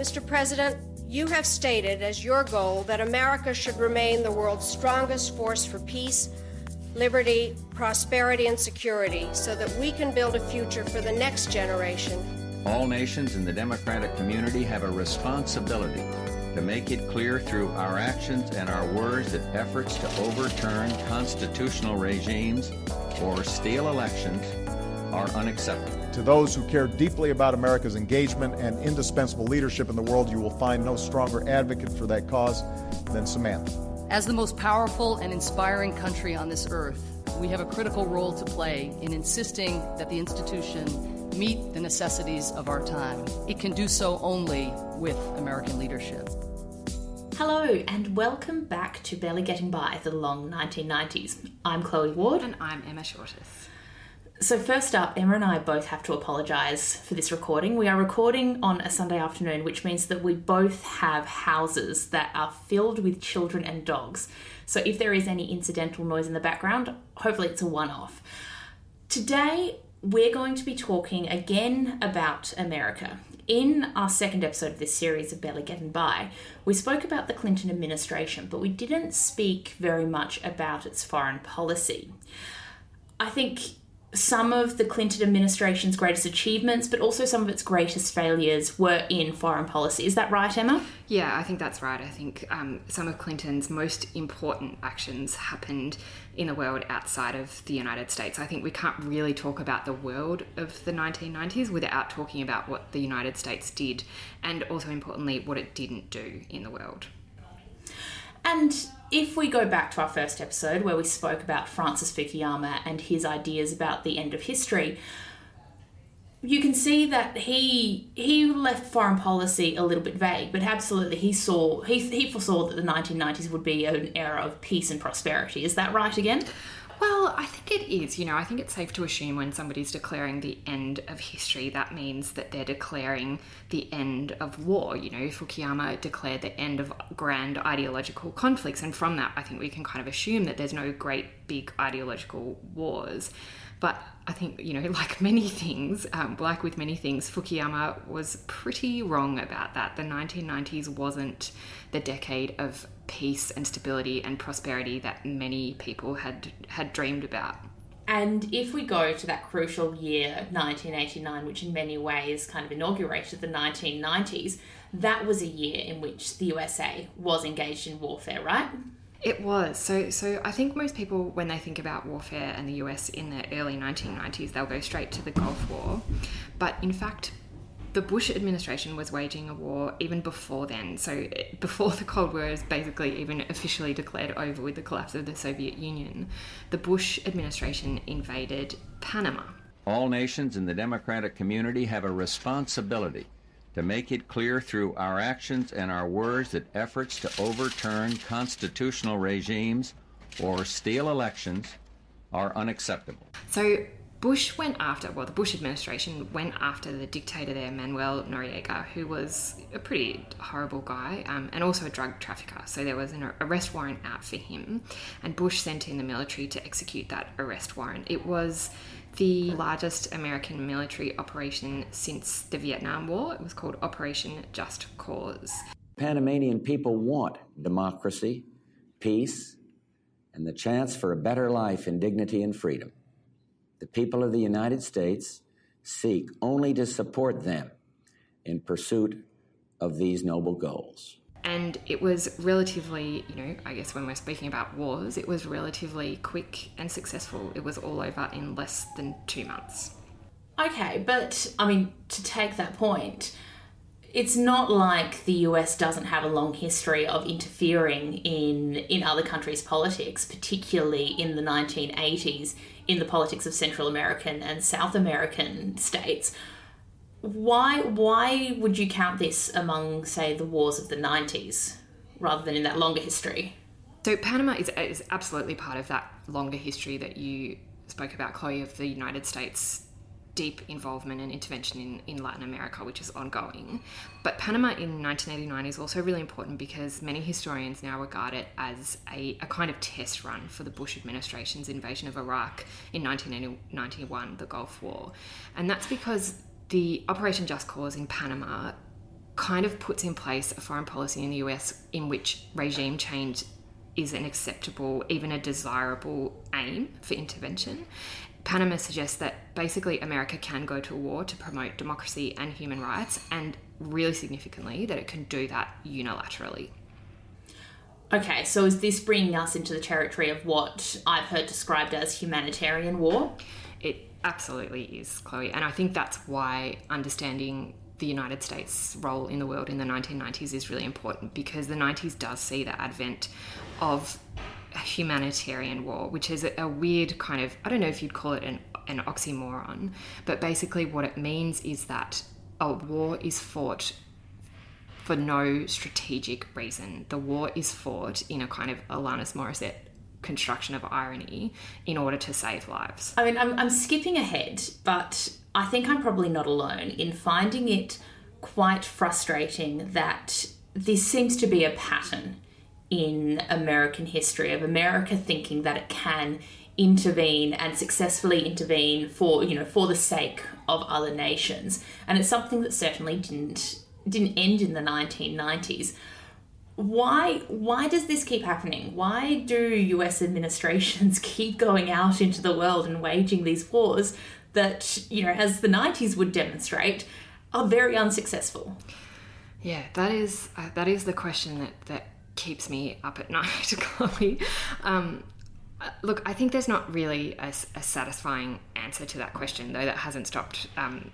Mr. President, you have stated as your goal that America should remain the world's strongest force for peace, liberty, prosperity, and security so that we can build a future for the next generation. All nations in the democratic community have a responsibility to make it clear through our actions and our words that efforts to overturn constitutional regimes or steal elections are unacceptable. To those who care deeply about America's engagement and indispensable leadership in the world, you will find no stronger advocate for that cause than Samantha. As the most powerful and inspiring country on this earth, we have a critical role to play in insisting that the institution meet the necessities of our time. It can do so only with American leadership. Hello, and welcome back to Barely Getting By, the long 1990s. I'm Chloe Ward. And I'm Emma Shortis. So, first up, Emma and I both have to apologise for this recording. We are recording on a Sunday afternoon, which means that we both have houses that are filled with children and dogs. So, if there is any incidental noise in the background, hopefully it's a one off. Today, we're going to be talking again about America. In our second episode of this series of Barely Getting By, we spoke about the Clinton administration, but we didn't speak very much about its foreign policy. I think some of the Clinton administration's greatest achievements, but also some of its greatest failures were in foreign policy. Is that right, Emma? Yeah, I think that's right. I think um, some of Clinton's most important actions happened in the world outside of the United States. I think we can't really talk about the world of the 1990s without talking about what the United States did, and also importantly, what it didn't do in the world. And if we go back to our first episode where we spoke about Francis Fukuyama and his ideas about the end of history, you can see that he he left foreign policy a little bit vague, but absolutely he saw he he foresaw that the 1990s would be an era of peace and prosperity. Is that right again? Well, I think it is. You know, I think it's safe to assume when somebody's declaring the end of history, that means that they're declaring the end of war. You know, Fukuyama declared the end of grand ideological conflicts, and from that, I think we can kind of assume that there's no great big ideological wars. But I think, you know, like many things, um, like with many things, Fukuyama was pretty wrong about that. The 1990s wasn't the decade of peace and stability and prosperity that many people had had dreamed about. And if we go to that crucial year, 1989, which in many ways kind of inaugurated the 1990s, that was a year in which the USA was engaged in warfare, right? It was. So so I think most people when they think about warfare and the US in the early 1990s, they'll go straight to the Gulf War. But in fact, the Bush administration was waging a war even before then. So, before the Cold War is basically even officially declared over with the collapse of the Soviet Union, the Bush administration invaded Panama. All nations in the democratic community have a responsibility to make it clear through our actions and our words that efforts to overturn constitutional regimes or steal elections are unacceptable. So, Bush went after, well, the Bush administration went after the dictator there, Manuel Noriega, who was a pretty horrible guy um, and also a drug trafficker. So there was an arrest warrant out for him, and Bush sent in the military to execute that arrest warrant. It was the largest American military operation since the Vietnam War. It was called Operation Just Cause. Panamanian people want democracy, peace, and the chance for a better life in dignity and freedom. The people of the United States seek only to support them in pursuit of these noble goals. And it was relatively, you know, I guess when we're speaking about wars, it was relatively quick and successful. It was all over in less than two months. Okay, but I mean, to take that point, it's not like the US doesn't have a long history of interfering in in other countries' politics, particularly in the 1980s in the politics of Central American and South American states. Why why would you count this among say the wars of the 90s rather than in that longer history? So Panama is, is absolutely part of that longer history that you spoke about, Chloe, of the United States deep involvement and intervention in, in Latin America, which is ongoing. But Panama in 1989 is also really important because many historians now regard it as a, a kind of test run for the Bush administration's invasion of Iraq in 1991, the Gulf War. And that's because the Operation Just Cause in Panama kind of puts in place a foreign policy in the US in which regime change is an acceptable, even a desirable aim for intervention. Panama suggests that basically America can go to war to promote democracy and human rights, and really significantly, that it can do that unilaterally. Okay, so is this bringing us into the territory of what I've heard described as humanitarian war? It absolutely is, Chloe, and I think that's why understanding the United States' role in the world in the 1990s is really important because the 90s does see the advent of humanitarian war, which is a, weird kind of, I don't know if you'd call it an, an oxymoron, but basically what it means is that a war is fought for no strategic reason. The war is fought in a kind of Alanis Morissette construction of irony in order to save lives. I mean, I'm, I'm skipping ahead, but I think I'm probably not alone in finding it quite frustrating that this seems to be a pattern in American history of America thinking that it can intervene and successfully intervene for you know for the sake of other nations. And it's something that certainly didn't didn't end in the 1990s why why does this keep happening? Why do US administrations keep going out into the world and waging these wars that, you know, as the 90s would demonstrate, are very unsuccessful. Yeah, that is uh, that is the question that that keeps me up at night, Chloe. Um, look, I think there's not really a, a, satisfying answer to that question, though that hasn't stopped um,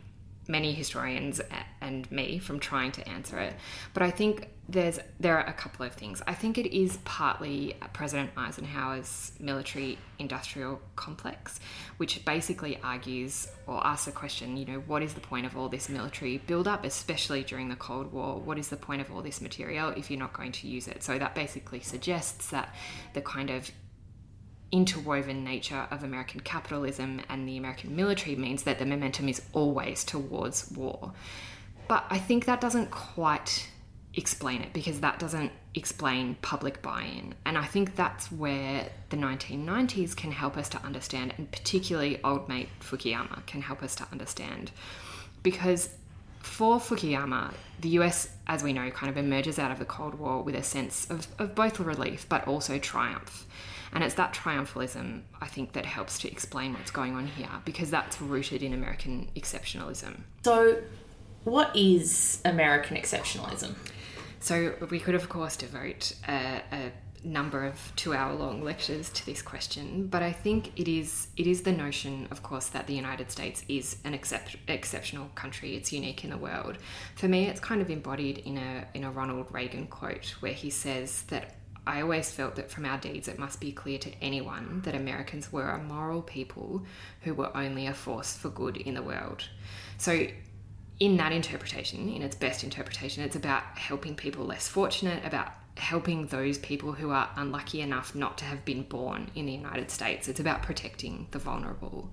many historians and me from trying to answer it. But I think there's there are a couple of things. I think it is partly President Eisenhower's military industrial complex, which basically argues or asks the question, you know, what is the point of all this military buildup, especially during the Cold War? What is the point of all this material if you're not going to use it? So that basically suggests that the kind of interwoven nature of American capitalism and the American military means that the momentum is always towards war. But I think that doesn't quite explain it because that doesn't explain public buy in. And I think that's where the 1990s can help us to understand, and particularly old mate Fukuyama can help us to understand. Because for Fukuyama, the US, as we know, kind of emerges out of the Cold War with a sense of, of both relief but also triumph. And it's that triumphalism, I think, that helps to explain what's going on here because that's rooted in American exceptionalism. So, what is American exceptionalism? So, we could, of course, devote a, a number of two-hour-long lectures to this question, but I think it is it is the notion, of course, that the United States is an excep- exceptional country. It's unique in the world. For me, it's kind of embodied in a in a Ronald Reagan quote where he says that I always felt that from our deeds it must be clear to anyone that Americans were a moral people who were only a force for good in the world. So, in that interpretation, in its best interpretation, it's about helping people less fortunate, about helping those people who are unlucky enough not to have been born in the United States. It's about protecting the vulnerable.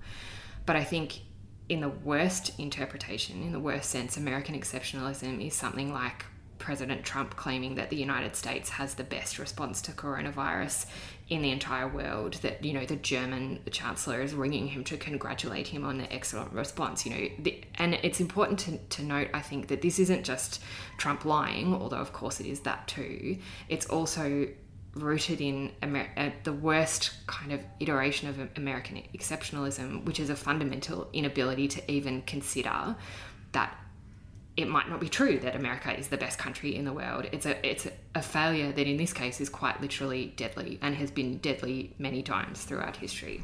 But I think in the worst interpretation, in the worst sense, American exceptionalism is something like President Trump claiming that the United States has the best response to coronavirus in the entire world. That you know the German chancellor is ringing him to congratulate him on the excellent response. You know, the, and it's important to, to note, I think, that this isn't just Trump lying, although of course it is that too. It's also rooted in Amer- uh, the worst kind of iteration of American exceptionalism, which is a fundamental inability to even consider that it might not be true that America is the best country in the world. It's a it's a failure that in this case is quite literally deadly and has been deadly many times throughout history.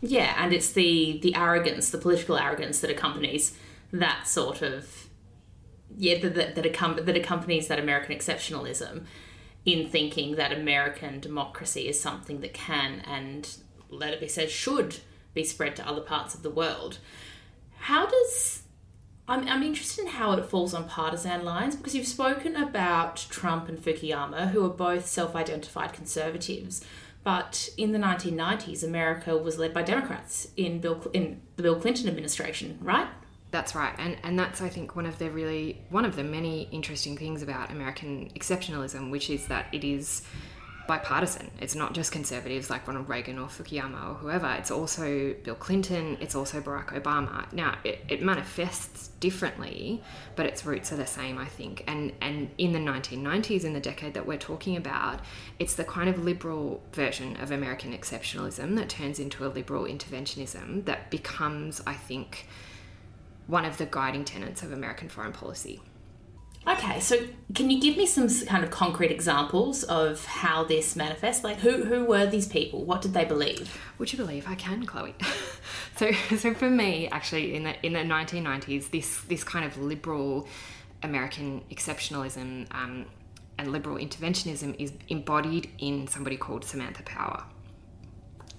Yeah, and it's the the arrogance, the political arrogance that accompanies that sort of yeah that that, that, accom- that accompanies that American exceptionalism in thinking that American democracy is something that can and let it be said should be spread to other parts of the world. How does I'm, I'm interested in how it falls on partisan lines because you've spoken about Trump and Fukuyama, who are both self identified conservatives. But in the 1990s, America was led by Democrats in, Bill, in the Bill Clinton administration, right? That's right, and and that's I think one of the really one of the many interesting things about American exceptionalism, which is that it is bipartisan. It's not just conservatives like Ronald Reagan or Fukuyama or whoever. It's also Bill Clinton. It's also Barack Obama. Now it, it manifests differently, but its roots are the same, I think. And and in the 1990s, in the decade that we're talking about, it's the kind of liberal version of American exceptionalism that turns into a liberal interventionism that becomes, I think, one of the guiding tenets of American foreign policy. Okay, so can you give me some kind of concrete examples of how this manifests? Like, who who were these people? What did they believe? Would you believe I can, Chloe? so, so for me, actually, in the in the 1990s, this this kind of liberal American exceptionalism um, and liberal interventionism is embodied in somebody called Samantha Power.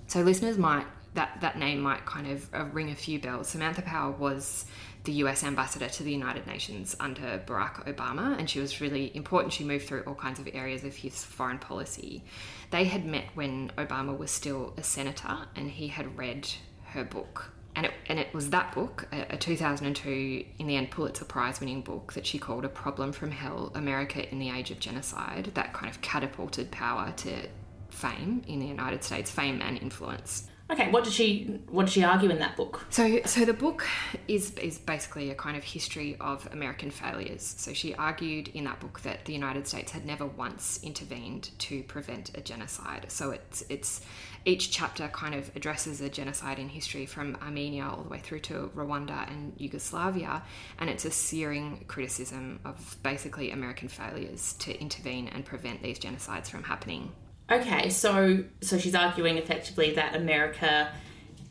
So, listeners might that that name might kind of uh, ring a few bells. Samantha Power was the US ambassador to the United Nations under Barack Obama, and she was really important. She moved through all kinds of areas of his foreign policy. They had met when Obama was still a senator, and he had read her book. And it, and it was that book, a, a 2002, in the end, Pulitzer Prize winning book that she called A Problem from Hell America in the Age of Genocide, that kind of catapulted power to fame in the United States, fame and influence. Okay, what did she what did she argue in that book? So so the book is is basically a kind of history of American failures. So she argued in that book that the United States had never once intervened to prevent a genocide. So it's it's each chapter kind of addresses a genocide in history from Armenia all the way through to Rwanda and Yugoslavia, and it's a searing criticism of basically American failures to intervene and prevent these genocides from happening. Okay, so so she's arguing effectively that America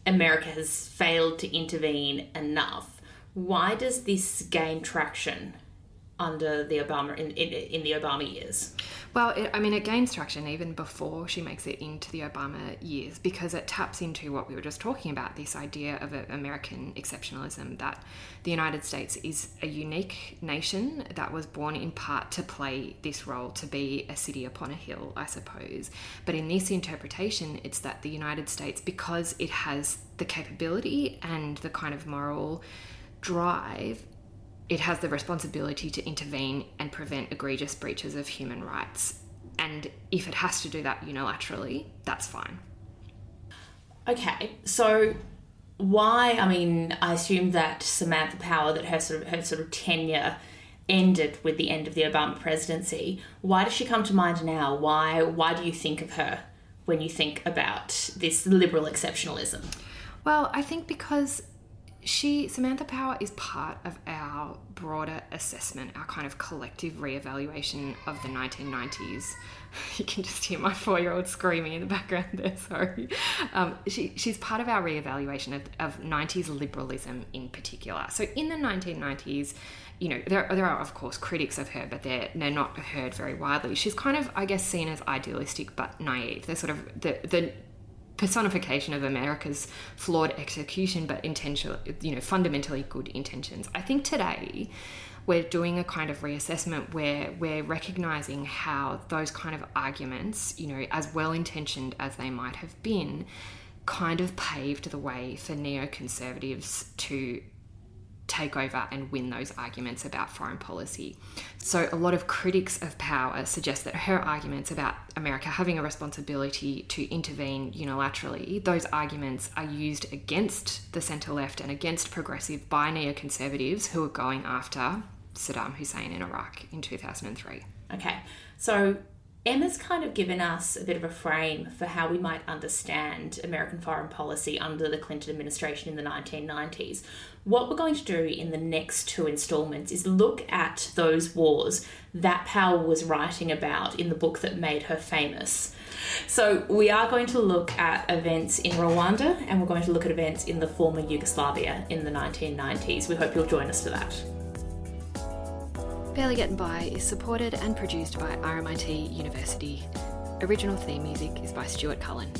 America has failed to intervene enough. Why does this gain traction under the Obama in, in, in the Obama years? Well, it, I mean, it gains traction even before she makes it into the Obama years because it taps into what we were just talking about this idea of American exceptionalism that the United States is a unique nation that was born in part to play this role, to be a city upon a hill, I suppose. But in this interpretation, it's that the United States, because it has the capability and the kind of moral drive it has the responsibility to intervene and prevent egregious breaches of human rights. And if it has to do that unilaterally, that's fine. Okay, so why? I mean, I assume that Samantha Power, that her sort of her sort of tenure ended with the end of the Obama presidency. Why does she come to mind now? Why? Why do you think of her when you think about this liberal exceptionalism? Well, I think because she Samantha Power is part of our broader assessment, our kind of collective reevaluation of the 1990s. You can just hear my four-year-old screaming in the background there. Sorry, um, she, she's part of our reevaluation of, of 90s liberalism in particular. So in the 1990s, you know, there, there are of course critics of her, but they're they're not heard very widely. She's kind of, I guess, seen as idealistic but naive. They're sort of the the personification of America's flawed execution, but intentional, you know, fundamentally good intentions. I think today we're doing a kind of reassessment where we're recognizing how those kind of arguments, you know, as well intentioned as they might have been, kind of paved the way for neoconservatives to take over and win those arguments about foreign policy. So, a lot of critics of power suggest that her arguments about America having a responsibility to intervene unilaterally, those arguments are used against the centre left and against progressive by neoconservatives who are going after Saddam Hussein in Iraq in 2003. Okay, so Emma's kind of given us a bit of a frame for how we might understand American foreign policy under the Clinton administration in the 1990s. What we're going to do in the next two installments is look at those wars that Power was writing about in the book that made her famous. So, we are going to look at events in Rwanda and we're going to look at events in the former Yugoslavia in the 1990s. We hope you'll join us for that. Barely Getting By is supported and produced by RMIT University. Original theme music is by Stuart Cullen.